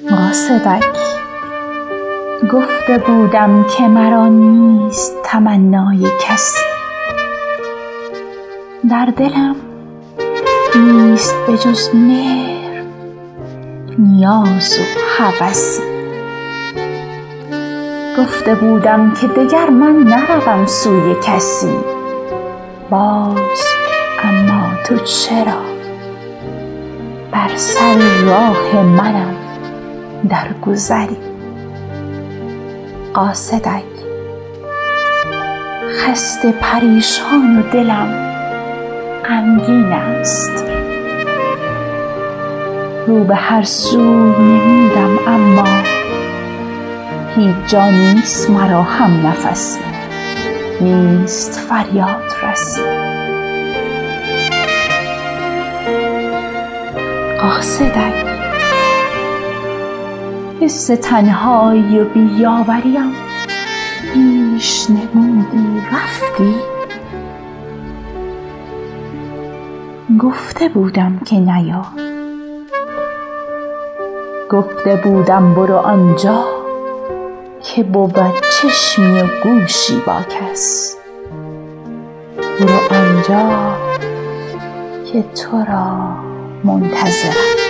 قاصدک گفته بودم که مرا نیست تمنای کسی. در دلم نیست به جز مهر نیاز و هوسی. گفته بودم که دگر من نروم سوی کسی. باز اما تو چرا بر سر راه منم؟ در گذری. قاصدک خسته پریشان و دلم غمگین است. رو به هر سوی نمودم اما هیچ جا نیست مرا هم نفسی نیست فریاد رسی. قاصدک حس تنهایی و بیاوریم. بیش نمودی رفتی؟ گفته بودم که نیا. گفته بودم برو آنجا که بود چشمی و گوشی با کس. برو آنجا که تو را منتظرم.